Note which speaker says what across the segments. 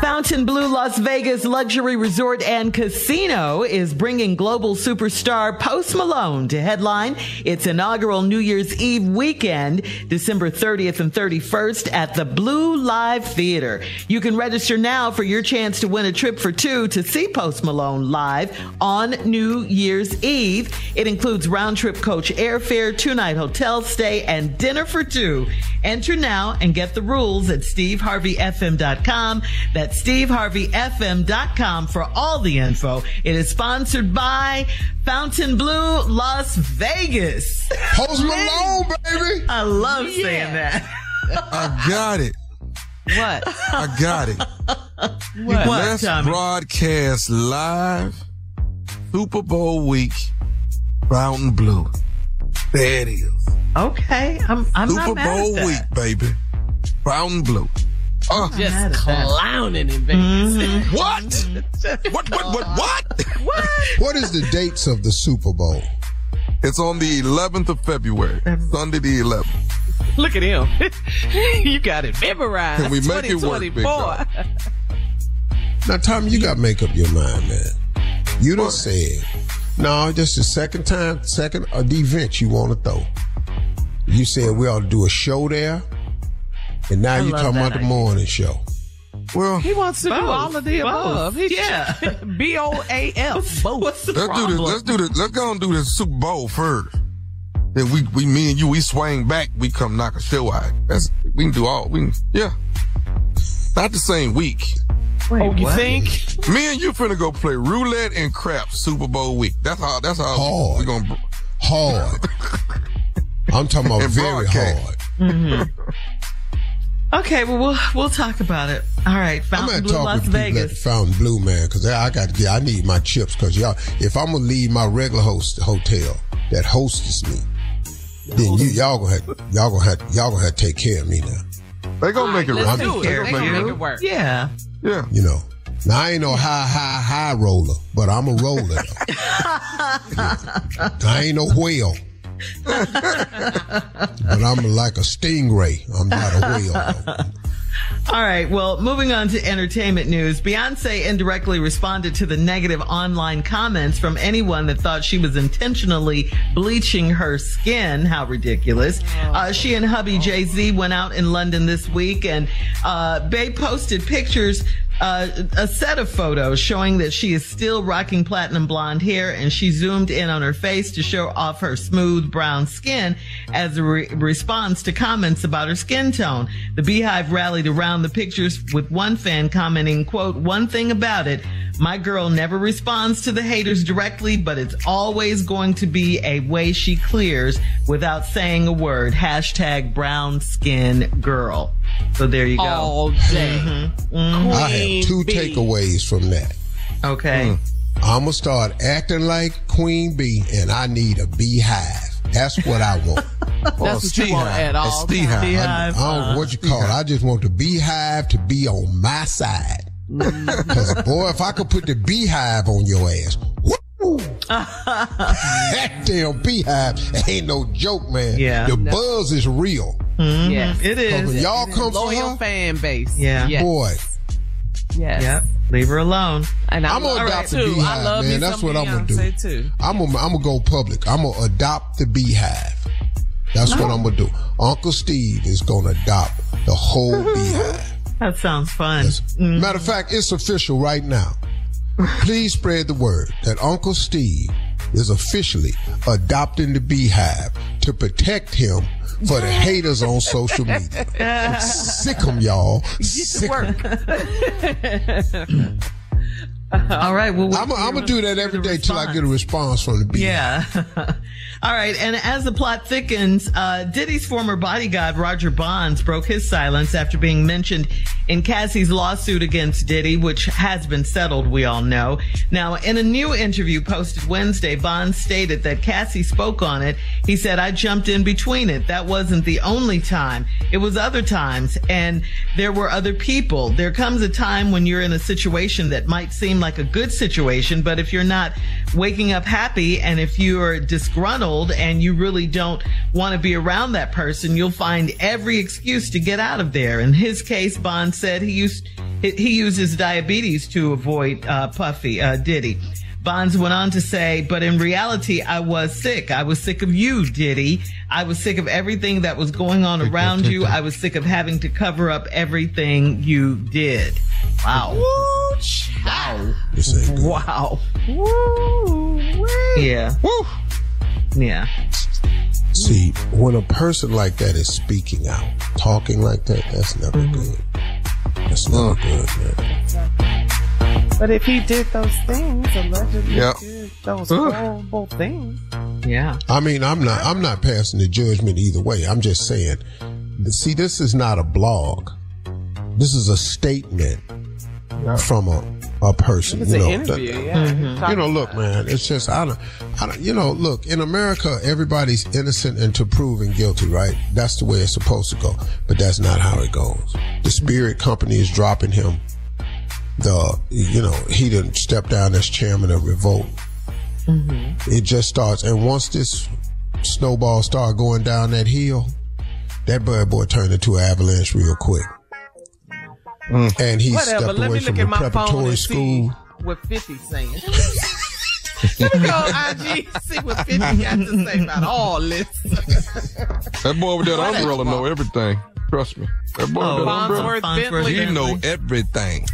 Speaker 1: Fontainebleau Las Vegas Luxury Resort and Casino is bringing global superstar Post Malone to headline its inaugural New Year's Eve weekend, December 30th and 31st at the BleauLive Theater. You can register now for your chance to win a trip for two to see Post Malone live on New Year's Eve. It includes round trip coach airfare, two night hotel stay, and dinner for two. Enter now and get the rules at steveharveyfm.com. That's steveharveyfm.com for all the info. It is sponsored by Fontainebleau Las Vegas.
Speaker 2: Post Malone, baby.
Speaker 1: I love yeah. saying that.
Speaker 2: I got it.
Speaker 1: What?
Speaker 2: I got it.
Speaker 1: what?
Speaker 2: Let's
Speaker 1: Tommy?
Speaker 2: broadcast live Super Bowl week, Fontainebleau. There it is.
Speaker 1: Okay, I'm. I'm
Speaker 2: Super Bowl week, baby. Fontainebleau.
Speaker 3: Uh, Just clowning in Vegas.
Speaker 2: Mm-hmm. What? what? What? What? What?
Speaker 1: What?
Speaker 4: What is the dates of the Super Bowl?
Speaker 2: It's on the 11th of February, Sunday the 11th.
Speaker 3: Look at him. you got it memorized.
Speaker 2: Can we make it work, big dog?
Speaker 4: Now, Tommy, you got to make up your mind, man. You done said, no, this is the second time, second uh, event you want to throw. You said we ought to do a show there, and now
Speaker 1: I
Speaker 4: you're talking
Speaker 1: that
Speaker 4: about the morning show.
Speaker 2: Well,
Speaker 3: He wants to do all of the
Speaker 1: Both.
Speaker 3: above. He's
Speaker 1: Yeah.
Speaker 3: B O A F. Both.
Speaker 1: What's the
Speaker 2: let's do this. Let's do this. Let's go and do this Super Bowl first. Then we, we, me and you, we swing back. We come knock a show out. That's we can do all. We can, yeah. Not the same week.
Speaker 1: Wait,
Speaker 3: Oh, you
Speaker 1: what?
Speaker 3: think?
Speaker 2: Me and you finna go play roulette and crap Super Bowl week. That's how. That's how
Speaker 4: Hard.
Speaker 2: we gonna.
Speaker 4: Hard. I'm talking about
Speaker 2: And
Speaker 4: very
Speaker 2: broadcast.
Speaker 4: hard. Mm-hmm.
Speaker 1: Okay, well we'll we'll talk about it. All right,
Speaker 4: I'm gonna talk
Speaker 1: Las
Speaker 4: with the people at the Fontainebleau, man, because I got to get. I need my chips, because y'all. If I'm gonna leave my regular host hotel that hostess me, then you y'all gonna have, y'all gonna have y'all gonna have to take care of me now.
Speaker 2: They gonna make it
Speaker 3: Let's
Speaker 2: right.
Speaker 3: do it.
Speaker 2: They
Speaker 3: They
Speaker 2: gonna
Speaker 3: gonna
Speaker 2: make
Speaker 3: make
Speaker 2: it
Speaker 3: it work.
Speaker 1: Yeah.
Speaker 2: Yeah.
Speaker 4: You know. Now I ain't no high high high roller, but I'm a roller. though. I ain't no whale. But I'm like a stingray. I'm not a whale.
Speaker 1: All right. Well, moving on to entertainment news. Beyonce indirectly responded to the negative online comments from anyone that thought she was intentionally bleaching her skin. How ridiculous. Uh, she and hubby Jay Z went out in London this week and uh, they posted pictures uh, a set of photos showing that she is still rocking platinum blonde hair and she zoomed in on her face to show off her smooth brown skin as a re- response to comments about her skin tone. The BeyHive rallied around the pictures with one fan commenting, quote, one thing about it, my girl never responds to the haters directly, but it's always going to be a way she clears without saying a word. Hashtag brown skin girl. So there you go.
Speaker 3: All day.
Speaker 1: Mm-hmm.
Speaker 4: I have two
Speaker 3: Bee.
Speaker 4: takeaways from that.
Speaker 1: Okay.
Speaker 4: I'm gonna start acting like Queen Bee, and I need a beehive. That's what I want.
Speaker 3: That's what you want at all
Speaker 2: It's Beehive.
Speaker 1: Beehive.
Speaker 4: I don't know what you call it. I just want the beehive to be on my side. Because boy, if I could put the beehive on your ass, woo, that damn beehive ain't no joke, man.
Speaker 1: Yeah.
Speaker 4: the buzz is real. Mm-hmm.
Speaker 3: Yes.
Speaker 1: It
Speaker 4: 'Cause when
Speaker 1: is.
Speaker 4: y'all come for
Speaker 3: Loyal
Speaker 4: her,
Speaker 3: fan base.
Speaker 1: Yeah.
Speaker 3: Yes.
Speaker 4: boy,
Speaker 3: Yes.
Speaker 1: Yep. Leave her alone.
Speaker 3: And I
Speaker 4: I'm gonna
Speaker 3: love
Speaker 4: adopt
Speaker 3: it
Speaker 4: the
Speaker 3: too. I
Speaker 4: beehive,
Speaker 3: love
Speaker 4: man. That's
Speaker 3: some
Speaker 4: what I'm gonna do.
Speaker 3: Too.
Speaker 4: I'm gonna, I'm gonna go public. I'm gonna adopt the beehive. That's what I'm gonna do. Uncle Steve is gonna adopt the whole beehive.
Speaker 1: That sounds fun. Mm.
Speaker 4: Matter of fact, it's official right now. Please spread the word that Uncle Steve is officially adopting the beehive to protect him for the haters on social media. Sick 'em, y'all. Sick 'em.
Speaker 1: All right. Well,
Speaker 4: I'm gonna do that every day till I get a response from the beehive.
Speaker 1: Yeah. All right. And as the plot thickens, uh, Diddy's former bodyguard, Roger Bonds, broke his silence after being mentioned in Cassie's lawsuit against Diddy, which has been settled, we all know. Now, in a new interview posted Wednesday, Bonds stated that Cassie spoke on it. He said, I jumped in between it. That wasn't the only time. It was other times. And there were other people. There comes a time when you're in a situation that might seem like a good situation, but if you're not waking up happy and if you're disgruntled and you really don't want to be around that person, you'll find every excuse to get out of there. In his case, Bond said he used he uses diabetes to avoid uh, Puffy uh, Diddy. Bonds went on to say, but in reality, I was sick. I was sick of you, Diddy. I was sick of everything that was going on around you. I was sick of having to cover up everything you did. Wow. Wow.
Speaker 4: This ain't good.
Speaker 1: Yeah.
Speaker 2: Woo!
Speaker 1: Yeah.
Speaker 4: See, when a person like that is speaking out, talking like that, that's never mm-hmm. good. That's never good, man.
Speaker 3: But if he did those things, allegedly
Speaker 2: Yep.
Speaker 3: did those
Speaker 2: Ugh.
Speaker 3: horrible things.
Speaker 1: Yeah.
Speaker 4: I mean, I'm not, I'm not passing the judgment either way. I'm just saying, see, this is not a blog. This is a statement from a, a person. You know, that-
Speaker 3: yeah.
Speaker 4: you know, look, man, it's just, I don't, I don't, you know, look, in America, everybody's innocent until proven guilty, right? That's the way it's supposed to go. But that's not how it goes. The spirit company is dropping him. The, you know, he didn't step down as chairman of Revolt. It just starts, and once this snowball start going down that hill, that bad boy turned into an avalanche real quick. And he
Speaker 3: Whatever.
Speaker 4: stepped
Speaker 3: Let
Speaker 4: away
Speaker 3: me
Speaker 4: from
Speaker 3: look
Speaker 4: the
Speaker 3: at my phone
Speaker 4: preparatory school.
Speaker 3: see what 50 saying. Let me go on IG see what 50 got to say about all this.
Speaker 2: That boy with that umbrella know everything. Trust me. That boy
Speaker 1: Oh,
Speaker 2: with that umbrella,
Speaker 3: Fonzworth
Speaker 1: Fonzworth
Speaker 3: Bentley.
Speaker 2: he know everything.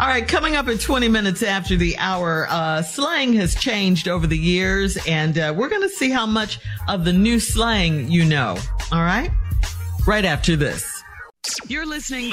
Speaker 1: All right, coming up at 20 minutes after the hour, uh, slang has changed over the years, and uh, we're going to see how much of the new slang you know. All right? Right after this.
Speaker 5: You're listening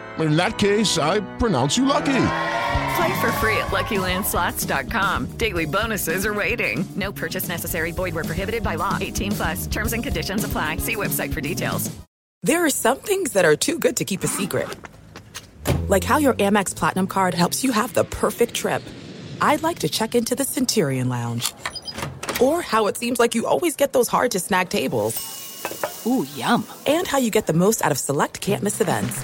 Speaker 6: In that case, I pronounce you lucky.
Speaker 7: Play for free at LuckyLandSlots.com. Daily bonuses are waiting. No purchase necessary. Void were prohibited by law. 18 plus. Terms and conditions apply. See website for details.
Speaker 8: There are some things that are too good to keep a secret. Like how your Amex Platinum card helps you have the perfect trip. I'd like to check into the Centurion Lounge. Or how it seems like you always get those hard to snag tables. Ooh, yum. And how you get the most out of select can't miss events.